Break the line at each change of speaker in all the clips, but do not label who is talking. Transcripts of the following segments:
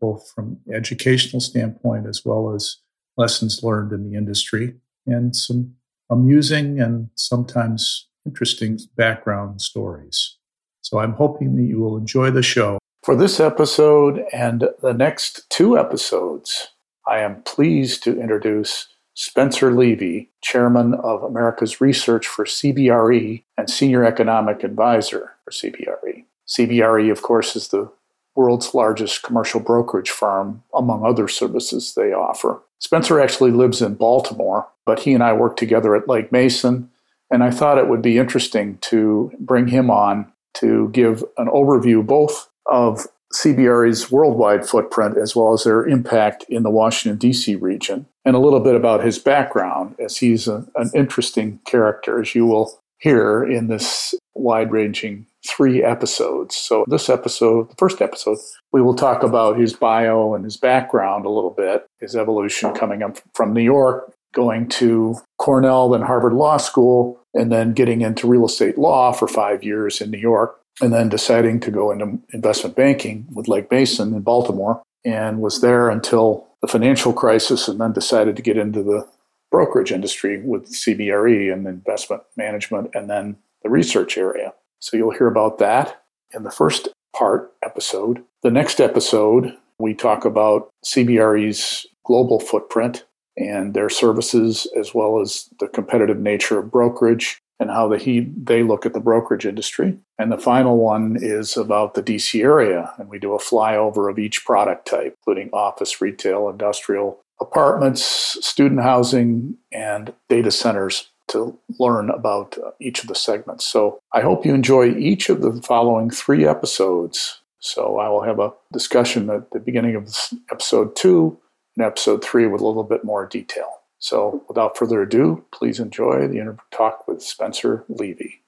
both from educational standpoint as well as lessons learned in the industry, and some amusing and sometimes interesting background stories. So I'm hoping that you will enjoy the show. For this episode and the next two episodes, I am pleased to introduce Spencer Levy, Chairman of America's Research for CBRE and Senior Economic Advisor for CBRE. CBRE, of course, is the world's largest commercial brokerage firm, among other services they offer. Spencer actually lives in Baltimore, but he and I work together at Legg Mason, and I thought it would be interesting to bring him on to give an overview both of CBRE's worldwide footprint as well as their impact in the Washington, D.C. region, and a little bit about his background, as he's a, an interesting character, as you will hear in this wide ranging three episodes. So, this episode, the first episode, we will talk about his bio and his background a little bit, his evolution coming up from New York, going to Cornell, then Harvard Law School, and then getting into real estate law for five years in New York, and then deciding to go into investment banking with Legg Mason in Baltimore, and was there until the financial crisis, and then decided to get into the brokerage industry with CBRE and investment management, and then the research area. So you'll hear about that in the first part episode. The next episode, we talk about CBRE's global footprint and their services, as well as the competitive nature of brokerage and how the, he, they look at the brokerage industry. And the final one is about the DC area, and we do a flyover of each product type, including office, retail, industrial, apartments, student housing, and data centers to learn about uh, each of the segments. So I hope you enjoy each of the following three episodes. So I will have a discussion at the beginning of episode two and episode three with a little bit more detail. So without further ado, please enjoy the interview talk with Spencer Levy.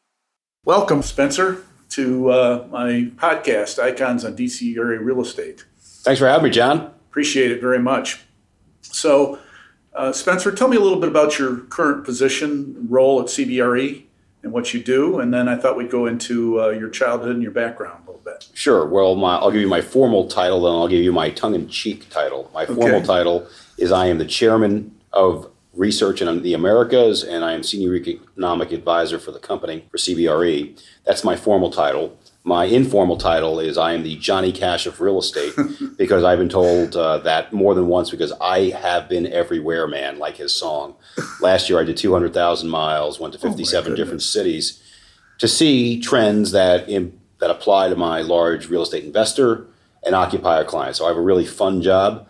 Welcome, Spencer, to uh, my podcast, Icons on DC Area Real Estate.
Thanks for having me, John.
Appreciate it very much. So, uh, Spencer, tell me a little bit about your current position, role at CBRE, and what you do, and then I thought we'd go into uh, your childhood and your background a little bit.
Sure. Well, my, I'll give you my formal title, then I'll give you my tongue-in-cheek title. My formal okay. title is I am the chairman of research in the Americas, and I am senior economic advisor for the company for CBRE. That's my formal title. My informal title is I am the Johnny Cash of real estate because I've been told uh, that more than once because I have been everywhere, man, like his song. Last year I did 200,000 miles, went to 57 oh different cities to see trends that, in, that apply to my large real estate investor and occupier clients. So I have a really fun job.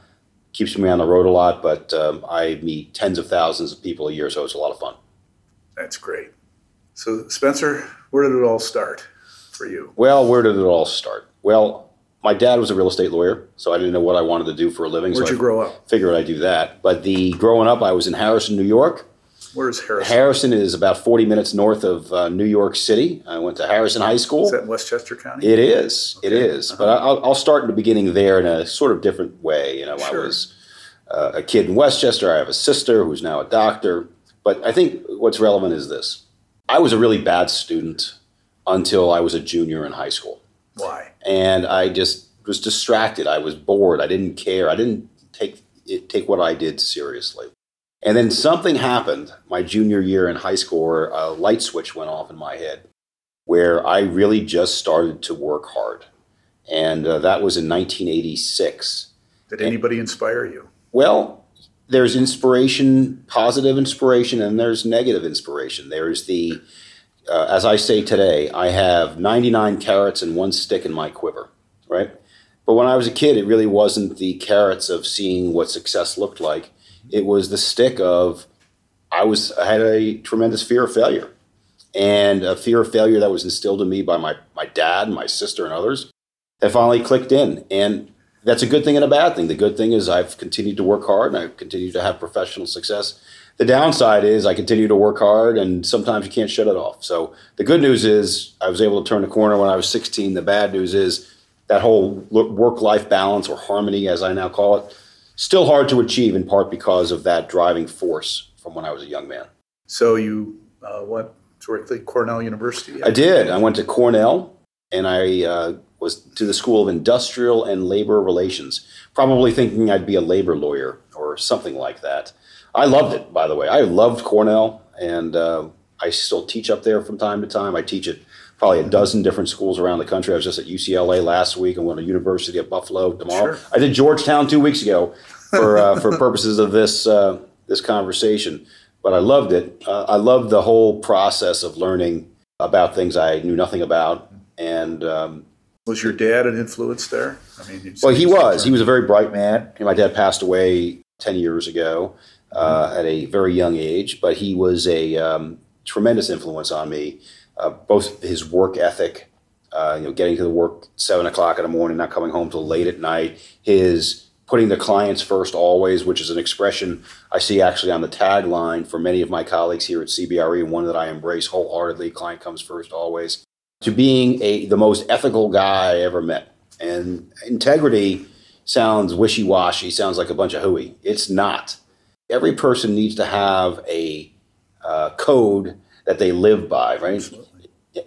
Keeps me on the road a lot, but um, I meet tens of thousands of people a year, so it's a lot of fun.
That's great. So, Spencer, where did it all start? For you?
Well, where did it all start? Well, my dad was a real estate lawyer, so I didn't know what I wanted to do for a living.
Where'd
so
you I grow up?
Figured I'd do that. But the growing up, I was in Harrison, New York.
Where's Harrison?
Harrison is about 40 minutes north of uh, New York City. I went to Harrison High School.
Is that in Westchester County?
It is. Okay. It is. Uh-huh. But I'll, I'll, start in the beginning there in a sort of different way. You know, sure. I was uh, a kid in Westchester. I have a sister who's now a doctor. But I think what's relevant is this I was a really bad student until I was a junior in high school.
Why?
And I just was distracted. I was bored. I didn't care. I didn't take it, take what I did seriously. And then something happened my junior year in high school where a light switch went off in my head where I really just started to work hard. And uh, that was in 1986.
Did anybody and, inspire you?
Well, there's inspiration, positive inspiration, and there's negative inspiration. There's the uh, as I say today, I have 99 carrots and one stick in my quiver, right? But when I was a kid, it really wasn't the carrots of seeing what success looked like. It was the stick of I was I had a tremendous fear of failure, and a fear of failure that was instilled in me by my my dad, my sister, and others. That finally clicked in, and that's a good thing and a bad thing. The good thing is I've continued to work hard and I've continued to have professional success. The downside is I continue to work hard and sometimes you can't shut it off. So the good news is I was able to turn the corner when I was 16. The bad news is that whole work life balance or harmony, as I now call it, still hard to achieve in part because of that driving force from when I was a young man.
So you uh, went directly Cornell University?
I did. I went to Cornell and I uh, was to the School of Industrial and Labor Relations, probably thinking I'd be a labor lawyer or something like that. I loved it, by the way. I loved Cornell, and uh, I still teach up there from time to time. I teach at probably a dozen different schools around the country. I was just at UCLA last week. I'm going to University of Buffalo tomorrow. Sure. I did Georgetown two weeks ago for uh, for purposes of this uh, this conversation. But I loved it. Uh, I loved the whole process of learning about things I knew nothing about, and um,
was your dad an influence there?
I mean, well, he was. He was a very bright man. My dad passed away ten years ago uh, at a very young age, but he was a um, tremendous influence on me uh, both his work ethic, uh, you know, getting to the work seven o'clock in the morning, not coming home till late at night, his putting the clients first always, which is an expression I see actually on the tagline for many of my colleagues here at CBRE, and one that I embrace wholeheartedly. Client comes first always. To being a the most ethical guy I ever met, and integrity sounds wishy washy, sounds like a bunch of hooey. It's not. Every person needs to have a uh, code that they live by, right?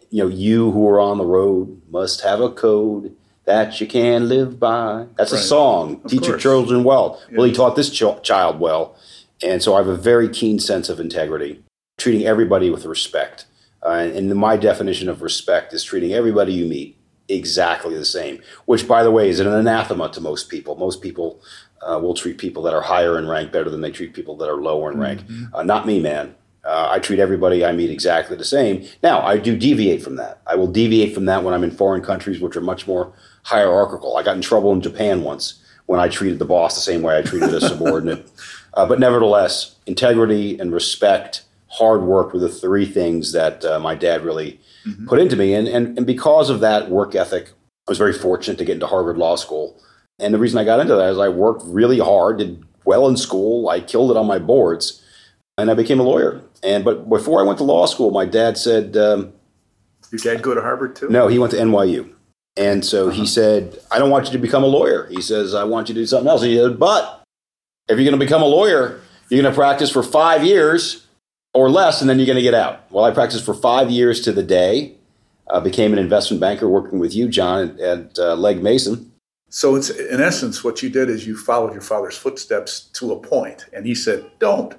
You know, you who are on the road must have a code that you can live by. That's right. a song. Of Teach course. your children well. Yeah. Well, he taught this ch- child well. And so I have a very keen sense of integrity, treating everybody with respect. Uh, and my definition of respect is treating everybody you meet exactly the same, which, by the way, is an anathema to most people. Most people uh, will treat people that are higher in rank better than they treat people that are lower in rank. Mm-hmm. Uh, not me, man. Uh, I treat everybody I meet exactly the same. Now, I do deviate from that. I will deviate from that when I'm in foreign countries, which are much more hierarchical. I got in trouble in Japan once when I treated the boss the same way I treated a subordinate. Uh, but nevertheless, integrity and respect, hard work were the three things that uh, my dad really mm-hmm. put into me. And, and, and because of that work ethic, I was very fortunate to get into Harvard Law School. And the reason I got into that is I worked really hard, did well in school, I killed it on my boards, and I became a lawyer. And but before I went to law school, my dad said, um,
"Your dad go to Harvard too?"
No, he went to NYU. And so uh-huh. he said, "I don't want you to become a lawyer." He says, "I want you to do something else." He said, "But if you're going to become a lawyer, you're going to practice for five years or less, and then you're going to get out." Well, I practiced for five years to the day. Uh, became an investment banker working with you, John, at, at uh, Legg Mason.
So it's in essence what you did is you followed your father's footsteps to a point, and he said, "Don't."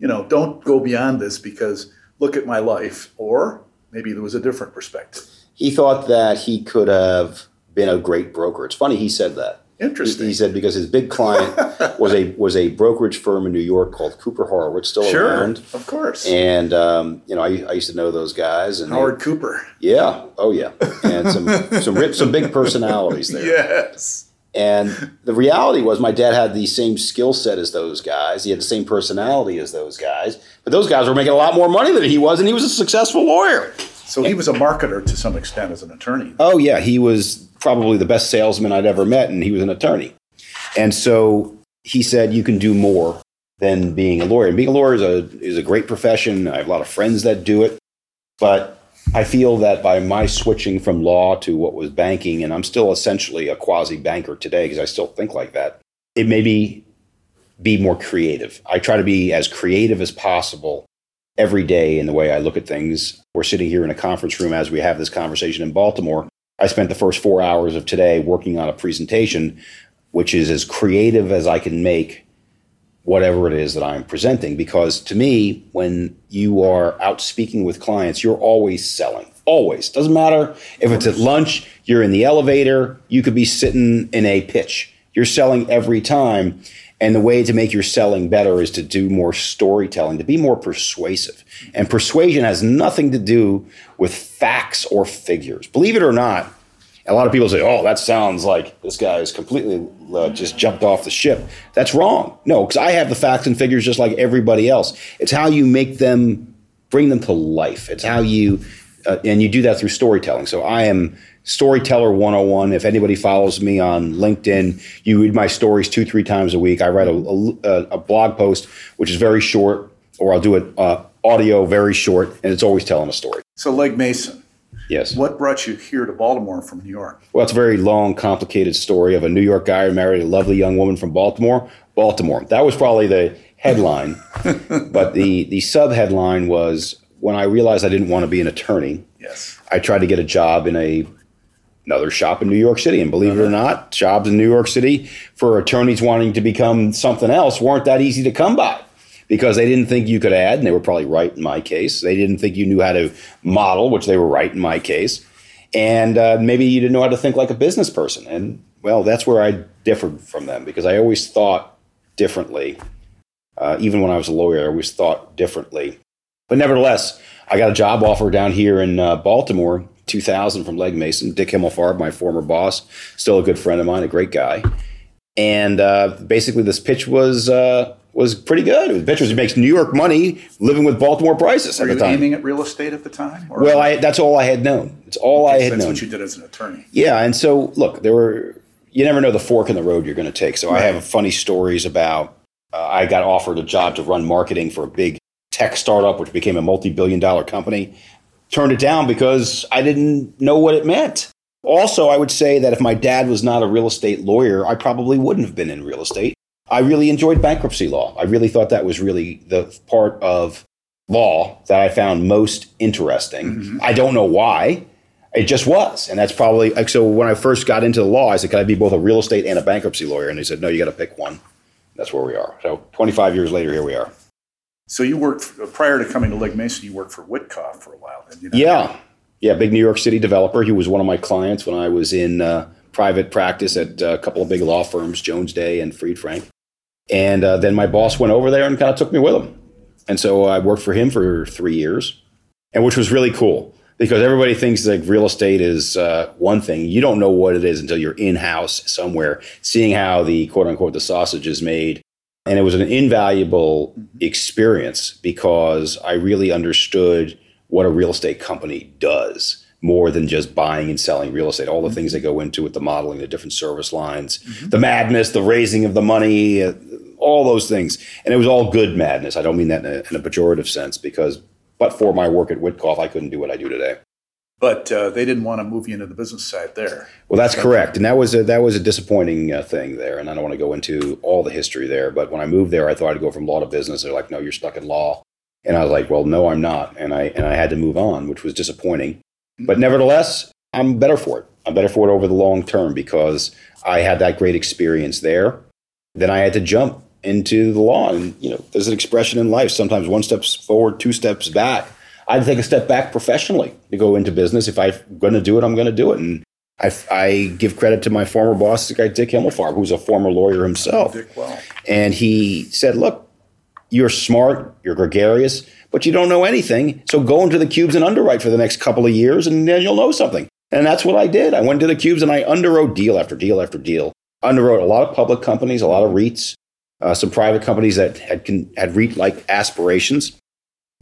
you know, don't go beyond this because look at my life. Or maybe there was a different perspective.
He thought that he could have been a great broker. It's funny he said that.
Interesting.
He, he said because his big client was a was a brokerage firm in New York called Cooper Horowitz, still
sure,
around.
Of course.
And um, you know, I, I, used to know those guys. And
Howard they, Cooper.
Yeah. Oh yeah. And some some some big personalities there.
Yes.
And the reality was, my dad had the same skill set as those guys. He had the same personality as those guys. But those guys were making a lot more money than he was, and he was a successful lawyer.
So he was a marketer to some extent as an attorney.
Oh, yeah. He was probably the best salesman I'd ever met, and he was an attorney. And so he said, You can do more than being a lawyer. And being a lawyer is a, is a great profession. I have a lot of friends that do it. But I feel that by my switching from law to what was banking, and I'm still essentially a quasi banker today because I still think like that, it made me be more creative. I try to be as creative as possible every day in the way I look at things. We're sitting here in a conference room as we have this conversation in Baltimore. I spent the first four hours of today working on a presentation, which is as creative as I can make whatever it is that I'm presenting. Because to me, when you are out speaking with clients, you're always selling. Always. Doesn't matter if it's at lunch, you're in the elevator, you could be sitting in a pitch. You're selling every time. And the way to make your selling better is to do more storytelling, to be more persuasive. And persuasion has nothing to do with facts or figures. Believe it or not, a lot of people say, "Oh, that sounds like this guy is completely uh, just jumped off the ship." That's wrong. No, because I have the facts and figures just like everybody else. It's how you make them, bring them to life. It's how you, uh, and you do that through storytelling. So I am storyteller 101. If anybody follows me on LinkedIn, you read my stories two, three times a week. I write a, a, a blog post, which is very short, or I'll do it uh, audio, very short, and it's always telling a story.
So, Legg Mason.
Yes.
What brought you here to Baltimore from New York?
Well, it's a very long, complicated story of a New York guy who married a lovely young woman from Baltimore. Baltimore. That was probably the headline, but the the sub headline was when I realized I didn't want to be an attorney.
Yes.
I tried to get a job in a another shop in New York City, and believe it or uh-huh. not, jobs in New York City for attorneys wanting to become something else weren't that easy to come by because they didn't think you could add, and they were probably right in my case. They didn't think you knew how to model, which they were right in my case. And uh, maybe you didn't know how to think like a business person. And well, that's where I differed from them because I always thought differently. Uh, even when I was a lawyer, I always thought differently. But nevertheless, I got a job offer down here in uh, Baltimore, 2000 from Legg Mason. Dick Himmelfarb, my former boss, still a good friend of mine, a great guy. And uh, basically, this pitch was uh, was pretty good. The pitch was he makes New York money living with Baltimore prices
Were
at the
you
time.
aiming at real estate at the time?
well, I, that's all I had known. It's all
okay,
I had
that's
known.
what you did as an attorney.
Yeah, and so look, there were you never know the fork in the road you're going to take. So right. I have funny stories about uh, I got offered a job to run marketing for a big tech startup, which became a multi-billion dollar company. Turned it down because I didn't know what it meant. Also, I would say that if my dad was not a real estate lawyer, I probably wouldn't have been in real estate. I really enjoyed bankruptcy law. I really thought that was really the part of law that I found most interesting. Mm-hmm. I don't know why. It just was. And that's probably like, so when I first got into the law, I said, Can I be both a real estate and a bankruptcy lawyer? And they said, No, you got to pick one. That's where we are. So 25 years later, here we are.
So you worked prior to coming to Legg Mason. You worked for Witkoff for a while.
You know? Yeah, yeah, big New York City developer. He was one of my clients when I was in uh, private practice at a couple of big law firms, Jones Day and Fried Frank. And uh, then my boss went over there and kind of took me with him. And so I worked for him for three years, and which was really cool because everybody thinks like real estate is uh, one thing. You don't know what it is until you're in house somewhere, seeing how the quote unquote the sausage is made. And it was an invaluable mm-hmm. experience because I really understood what a real estate company does more than just buying and selling real estate. All the mm-hmm. things that go into it, the modeling, the different service lines, mm-hmm. the madness, the raising of the money, uh, all those things. And it was all good madness. I don't mean that in a, in a pejorative sense because, but for my work at Witkoff, I couldn't do what I do today.
But uh, they didn't want to move you into the business side there.
Well, that's correct, and that was a, that was a disappointing uh, thing there. And I don't want to go into all the history there. But when I moved there, I thought I'd go from law to business. They're like, "No, you're stuck in law," and I was like, "Well, no, I'm not." And I and I had to move on, which was disappointing. But nevertheless, I'm better for it. I'm better for it over the long term because I had that great experience there. Then I had to jump into the law. And, you know, there's an expression in life sometimes one steps forward, two steps back. I'd take a step back professionally to go into business. If I'm going to do it, I'm going to do it. And I, I, give credit to my former boss, the guy Dick Himmelfarb, who's a former lawyer himself.
Dick, well.
And he said, look, you're smart, you're gregarious, but you don't know anything. So go into the cubes and underwrite for the next couple of years, and then you'll know something. And that's what I did. I went to the cubes and I underwrote deal after deal after deal. Underwrote a lot of public companies, a lot of REITs, uh, some private companies that had had REIT like aspirations.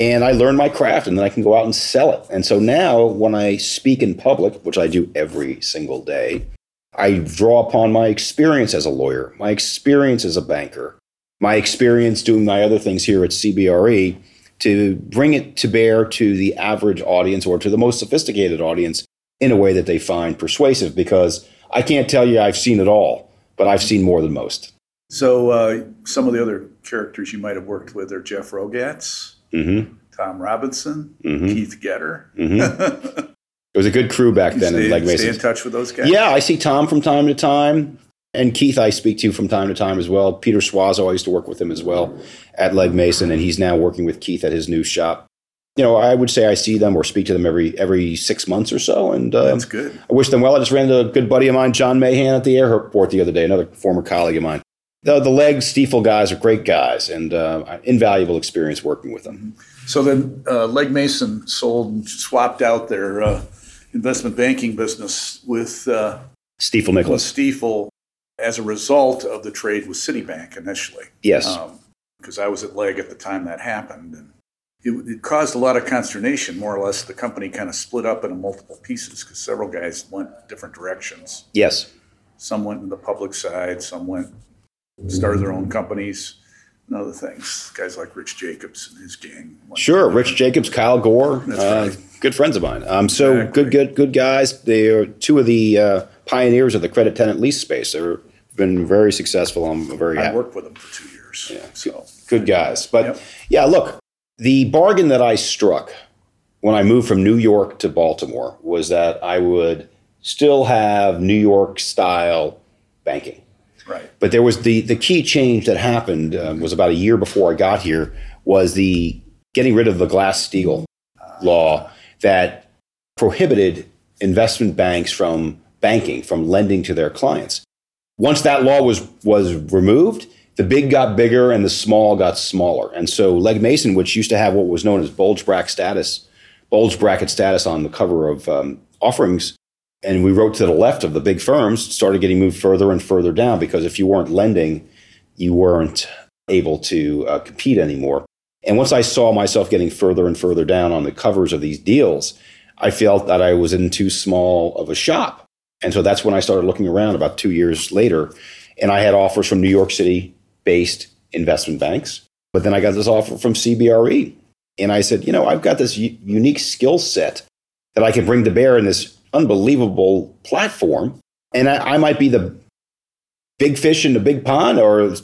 And I learned my craft, and then I can go out and sell it. And so now, when I speak in public, which I do every single day, I draw upon my experience as a lawyer, my experience as a banker, my experience doing my other things here at CBRE to bring it to bear to the average audience or to the most sophisticated audience in a way that they find persuasive. Because I can't tell you I've seen it all, but I've seen more than most.
So uh, some of the other characters you might have worked with are Jeff Rogatz, mm-hmm. Tom Robinson, mm-hmm. Keith Getter.
Mm-hmm. it was a good crew back then
stay,
in Mason.
Stay in touch with those guys.
Yeah, I see Tom from time to time, and Keith I speak to from time to time as well. Peter Suazo, I used to work with him as well at Legg Mason, and he's now working with Keith at his new shop. You know, I would say I see them or speak to them every every six months or so, and
uh, that's good.
I wish them well. I just ran into a good buddy of mine, John Mahan, at the airport the other day, another former colleague of mine the, the Legg Stifel guys are great guys and uh, invaluable experience working with them.
So then uh, Legg Mason sold and swapped out their uh, investment banking business with uh,
Stifel Nicolaus.
Stifel as a result of the trade with Citibank initially.
Yes.
Because um, I was at Legg at the time that happened. And it, it, caused a lot of consternation. More or less, the company kind of split up into multiple pieces because several guys went different directions.
Yes.
Some went in the public side. Some went started their own companies and other things. Guys like Rich Jacobs and his gang.
Sure, Rich Jacobs, Kyle Gore, uh, right. good friends of mine. Um, so exactly. good, good, good guys. They're two of the uh, pioneers of the credit tenant lease space. They've been very successful. I'm very.
I
happy.
worked with them for two years.
Yeah, so good guys. But yep. yeah, look, the bargain that I struck when I moved from New York to Baltimore was that I would still have New York style banking.
Right.
But there was the the key change that happened um, was about a year before I got here was the getting rid of the Glass Steagall law that prohibited investment banks from banking from lending to their clients. Once that law was was removed, the big got bigger and the small got smaller. And so Legg Mason, which used to have what was known as bulge bracket status, bulge bracket status on the cover of um, offerings, and we wrote to the left of the big firms, started getting moved further and further down because if you weren't lending, you weren't able to uh, compete anymore. And once I saw myself getting further and further down on the covers of these deals, I felt that I was in too small of a shop. And so that's when I started looking around about two years later. And I had offers from New York City, based investment banks. But then I got this offer from CBRE. And I said, you know, I've got this u- unique skill set that I can bring to bear in this unbelievable platform. And I, I might be the big fish in the big pond or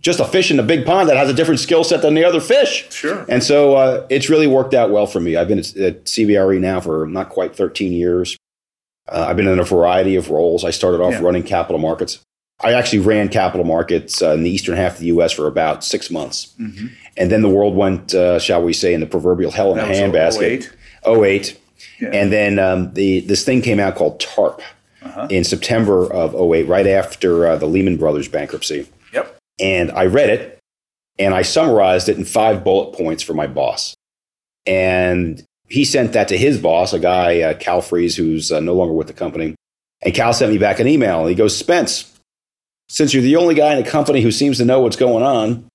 just a fish in a big pond that has a different skill set than the other fish.
Sure.
And so uh, it's really worked out well for me. I've been at, at CBRE now for not quite 13 years. Uh, I've been in a variety of roles. I started off yeah. running capital markets. I actually ran capital markets uh, in the eastern half of the U.S. for about six months, mm-hmm. and then the world went, uh, shall we say, in the proverbial hell in a handbasket. 08. 08. Yeah. And then um, the this thing came out called TARP uh-huh. in September of 08, right after uh, the Lehman Brothers bankruptcy.
Yep.
And I read it, and I summarized it in five bullet points for my boss. And he sent that to his boss, a guy, uh, Cal Frese, who's uh, no longer with the company. And Cal sent me back an email. And He goes, Spence, since you're the only guy in the company who seems to know what's going on,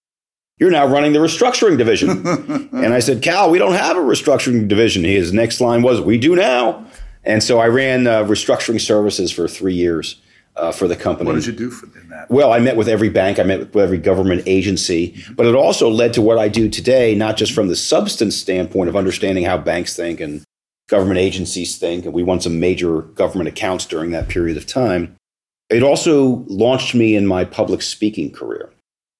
you're now running the restructuring division. and I said, Cal, we don't have a restructuring division. His next line was, We do now. And so I ran uh, restructuring services for three years uh, for the company.
What did you do for, in that?
Well, I met with every bank, I met with every government agency, mm-hmm. but it also led to what I do today, not just from the substance standpoint of understanding how banks think and government agencies think. And we won some major government accounts during that period of time it also launched me in my public speaking career.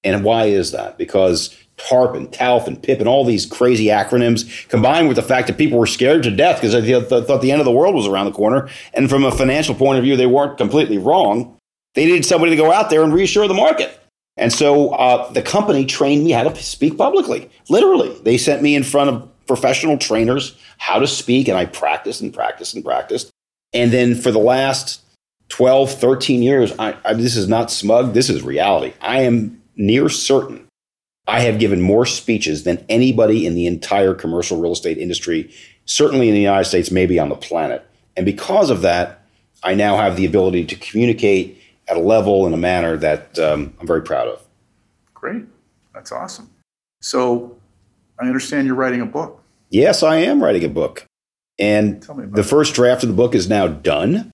And why is that? Because TARP and TALF and PIP and all these crazy acronyms, combined with the fact that people were scared to death because they thought the end of the world was around the corner. And from a financial point of view, they weren't completely wrong. They needed somebody to go out there and reassure the market. And so uh, the company trained me how to speak publicly. Literally, they sent me in front of professional trainers how to speak, and I practiced and practiced and practiced. And then for the last 12, 13 years, I, I, this is not smug, this is reality. I am near certain I have given more speeches than anybody in the entire commercial real estate industry, certainly in the United States, maybe on the planet. And because of that, I now have the ability to communicate at a level and a manner that um, I'm very proud of.
Great. That's awesome. So I understand you're writing a book.
Yes, I am writing a book. And the first draft of the book is now done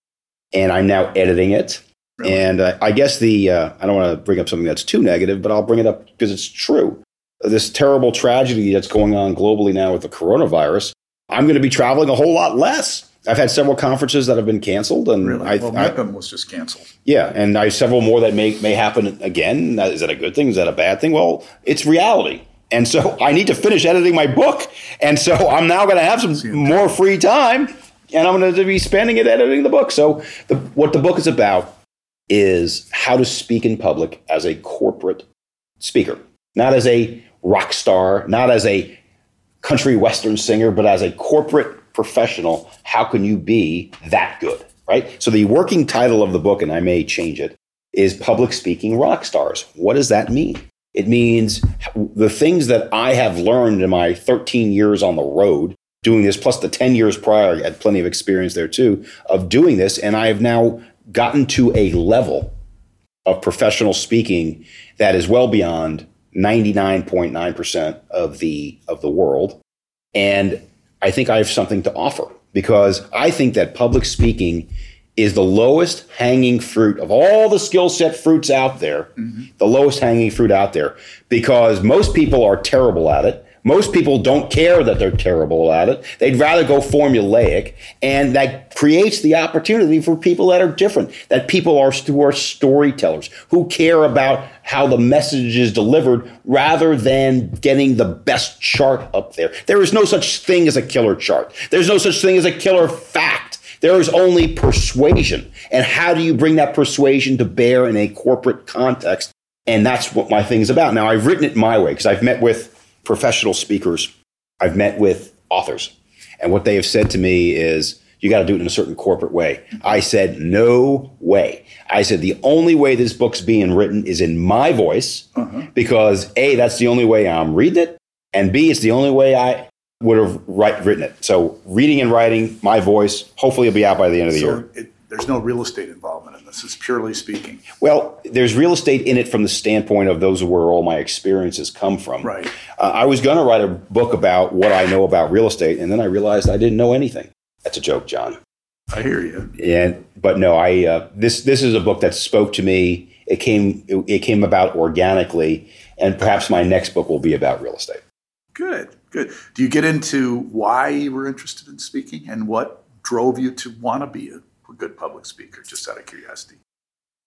and I'm now editing it. Really? And uh, I guess the uh, I don't want to bring up something that's too negative, but I'll bring it up because it's true. This terrible tragedy that's going on globally now with the coronavirus. I'm going to be traveling a whole lot less. I've had several conferences that have been canceled, and
really? I, well, MIPIM was just canceled.
Yeah, and I have several more that may may happen again. Is that a good thing? Is that a bad thing? Well, it's reality. And so I need to finish editing my book. And so I'm now going to have some more free time and I'm going to be spending it editing the book. So, the, what the book is about is how to speak in public as a corporate speaker, not as a rock star, not as a country western singer, but as a corporate professional. How can you be that good? Right. So, the working title of the book, and I may change it, is Public Speaking Rock Stars. What does that mean? It means the things that I have learned in my 13 years on the road doing this, plus the 10 years prior, I had plenty of experience there too, of doing this. And I have now gotten to a level of professional speaking that is well beyond 99.9% of the of the world And I think I have something to offer because I think that public speaking is the lowest hanging fruit of all the skill set fruits out there, mm-hmm. the lowest hanging fruit out there, because most people are terrible at it. Most people don't care that they're terrible at it. They'd rather go formulaic. And that creates the opportunity for people that are different, that people are who are storytellers, who care about how the message is delivered rather than getting the best chart up there. There is no such thing as a killer chart. There's no such thing as a killer fact. There is only persuasion. And how do you bring that persuasion to bear in a corporate context? And that's what my thing is about. Now, I've written it my way because I've met with professional speakers, I've met with authors, and what they have said to me is, you got to do it in a certain corporate way. I said, no way. I said, the only way this book's being written is in my voice uh-huh. because A, that's the only way I'm reading it. And B, it's the only way I would have write, written it. So reading and writing, my voice, hopefully it'll be out by the end of the so year. It,
there's no real estate involvement It's purely speaking.
Well, there's real estate in it from the standpoint of those are where all my experiences come from.
Right.
Uh, I was going to write a book about what I know about real estate, and then I realized I didn't know anything. That's a joke, John.
I hear you.
And but no, I uh, this this is a book that spoke to me. It came it, it came about organically, and perhaps my next book will be about real estate.
Good, good. Do you get into why you were interested in speaking and what drove you to want to be a good public speaker, just out of curiosity?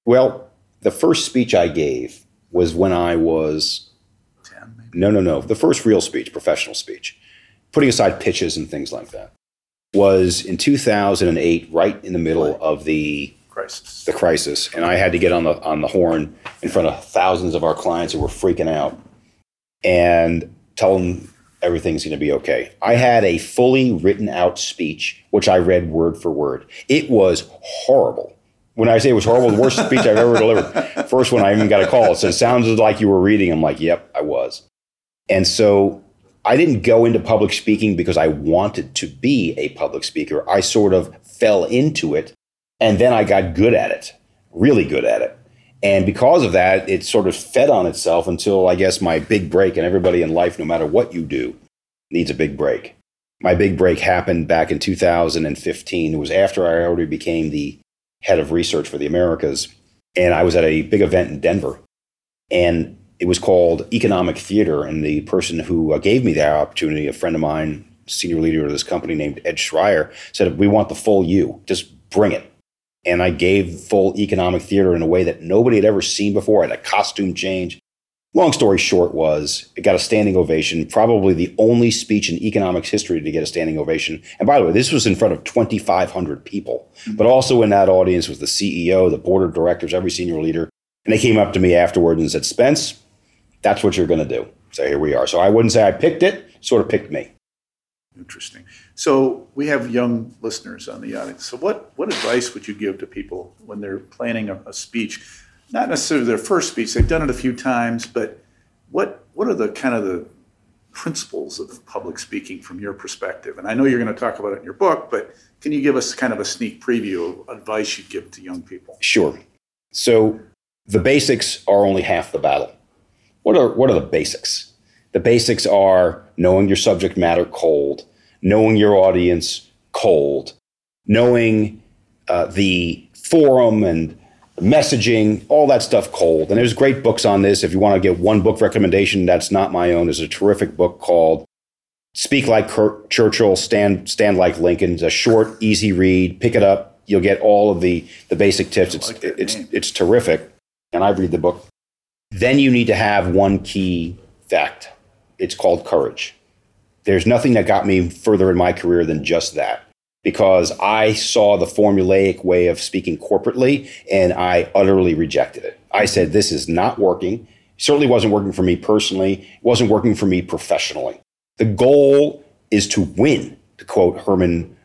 Well, the first speech I gave was when I was
10, maybe?
No, no, no. The first real speech, professional speech, putting aside pitches and things like that, was in 2008, right in the middle right. of the
crisis.
The crisis, and I had to get on the on the horn in front of thousands of our clients who were freaking out, and tell them everything's going to be okay. I had a fully written out speech, which I read word for word. It was horrible. When I say it was horrible, the worst speech I've ever delivered. First one, I even got a call. It said, sounds like you were reading. I'm like, yep, I was. And so I didn't go into public speaking because I wanted to be a public speaker. I sort of fell into it and then I got good at it, really good at it. And because of that, it sort of fed on itself until I guess my big break, and everybody in life, no matter what you do, needs a big break. My big break happened back in 2015. It was after I already became the head of research for the Americas. And I was at a big event in Denver. And it was called Economic Theater. And the person who uh, gave me that opportunity, a friend of mine, senior leader of this company named Ed Schreier, said, We want the full you. Just bring it and I gave full economic theater in a way that nobody had ever seen before. I had a costume change. Long story short was it got a standing ovation, probably the only speech in economics history to get a standing ovation. And by the way, this was in front of 2,500 people, mm-hmm. but also in that audience was the CEO, the board of directors, every senior leader. And they came up to me afterwards and said, Spence, that's what you're going to do. So here we are. So I wouldn't say I picked it, sort of picked me.
Interesting. So we have young listeners on the audience. So what what advice would you give to people when they're planning a, a speech? Not necessarily their first speech. They've done it a few times, but what what are the kind of the principles of public speaking from your perspective? And I know you're going to talk about it in your book, but can you give us kind of a sneak preview of advice you'd give to young people?
Sure. So the basics are only half the battle. What are what are the basics? The basics are knowing your subject matter cold, knowing your audience cold, knowing uh, the forum and messaging, all that stuff cold. And there's great books on this. If you want to get one book recommendation that's not my own, there's a terrific book called Speak Like Kurt Churchill, Stand Stand Like Lincoln. It's a short, easy read. Pick it up. You'll get all of the the basic tips. It's like it's name. it's terrific. And I read the book. Then you need to have one key fact. It's called courage. There's nothing that got me further in my career than just that because I saw the formulaic way of speaking corporately and I utterly rejected it. I said, this is not working. It certainly wasn't working for me personally, it wasn't working for me professionally. The goal is to win, to quote Herman,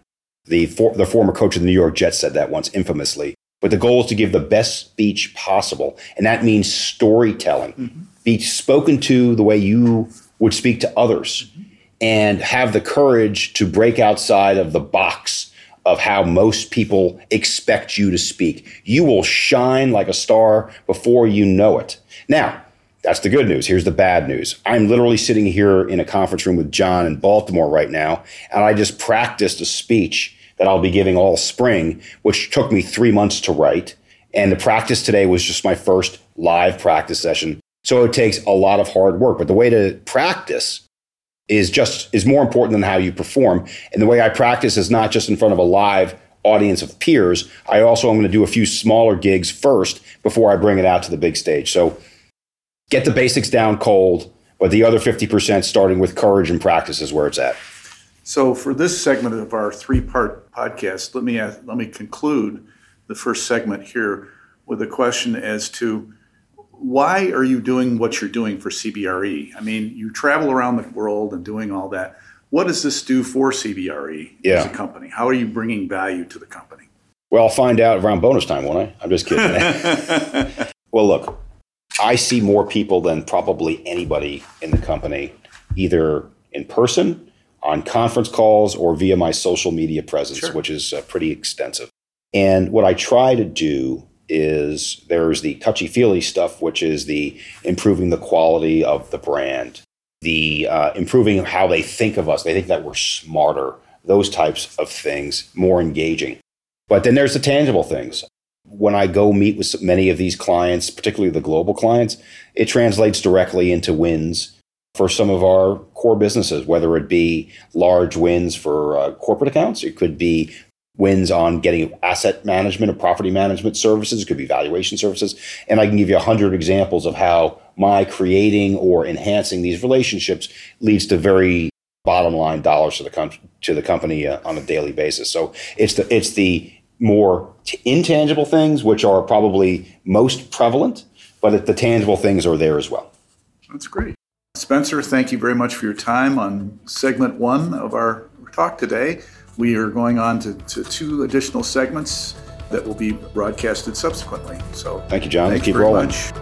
the, for, the former coach of the New York Jets, said that once infamously. But the goal is to give the best speech possible. And that means storytelling. Mm-hmm. Be spoken to the way you would speak to others. Mm-hmm and have the courage to break outside of the box of how most people expect you to speak. You will shine like a star before you know it. Now, That's the good news. Here's the bad news. I'm literally sitting here in a conference room with John in Baltimore right now, and I just practiced a speech that I'll be giving all spring, which took me three months to write. And the practice today was just my first live practice session. So it takes a lot of hard work. But the way to practice is just is more important than how you perform. And the way I practice is not just in front of a live audience of peers. I also am going to do a few smaller gigs first before I bring it out to the big stage. So get the basics down cold, but the other 50% starting with courage and practice is where it's at.
So for this segment of our three-part podcast, let me ask, let me conclude the first segment here with a question as to why are you doing what you're doing for CBRE? I mean, you travel around the world and doing all that. What does this do for CBRE yeah. as a company? How are you bringing value to the company?
Well, I'll find out around bonus time, won't I? I'm just kidding. well, look, I see more people than probably anybody in the company, either in person, on conference calls, or via my social media presence, sure. which is uh, pretty extensive. And what I try to do is there's the touchy feely stuff, which is the improving the quality of the brand, the uh, improving how they think of us. They think that we're smarter, those types of things, more engaging. But then there's the tangible things when I go meet with many of these clients, particularly the global clients, it translates directly into wins for some of our core businesses, whether it be large wins for uh, corporate accounts, it could be wins on getting asset management or property management services, it could be valuation services. And I can give you a hundred examples of how my creating or enhancing these relationships leads to very bottom line dollars to the, com- to the company uh, on a daily basis. So it's the, it's the more t- intangible things, which are probably most prevalent, but the tangible things are there as well.
That's great. Spencer, thank you very much for your time on segment one of our talk today. We are going on to, to two additional segments that will be broadcasted subsequently. So
thank you, John. Thank you Keep rolling.
Much.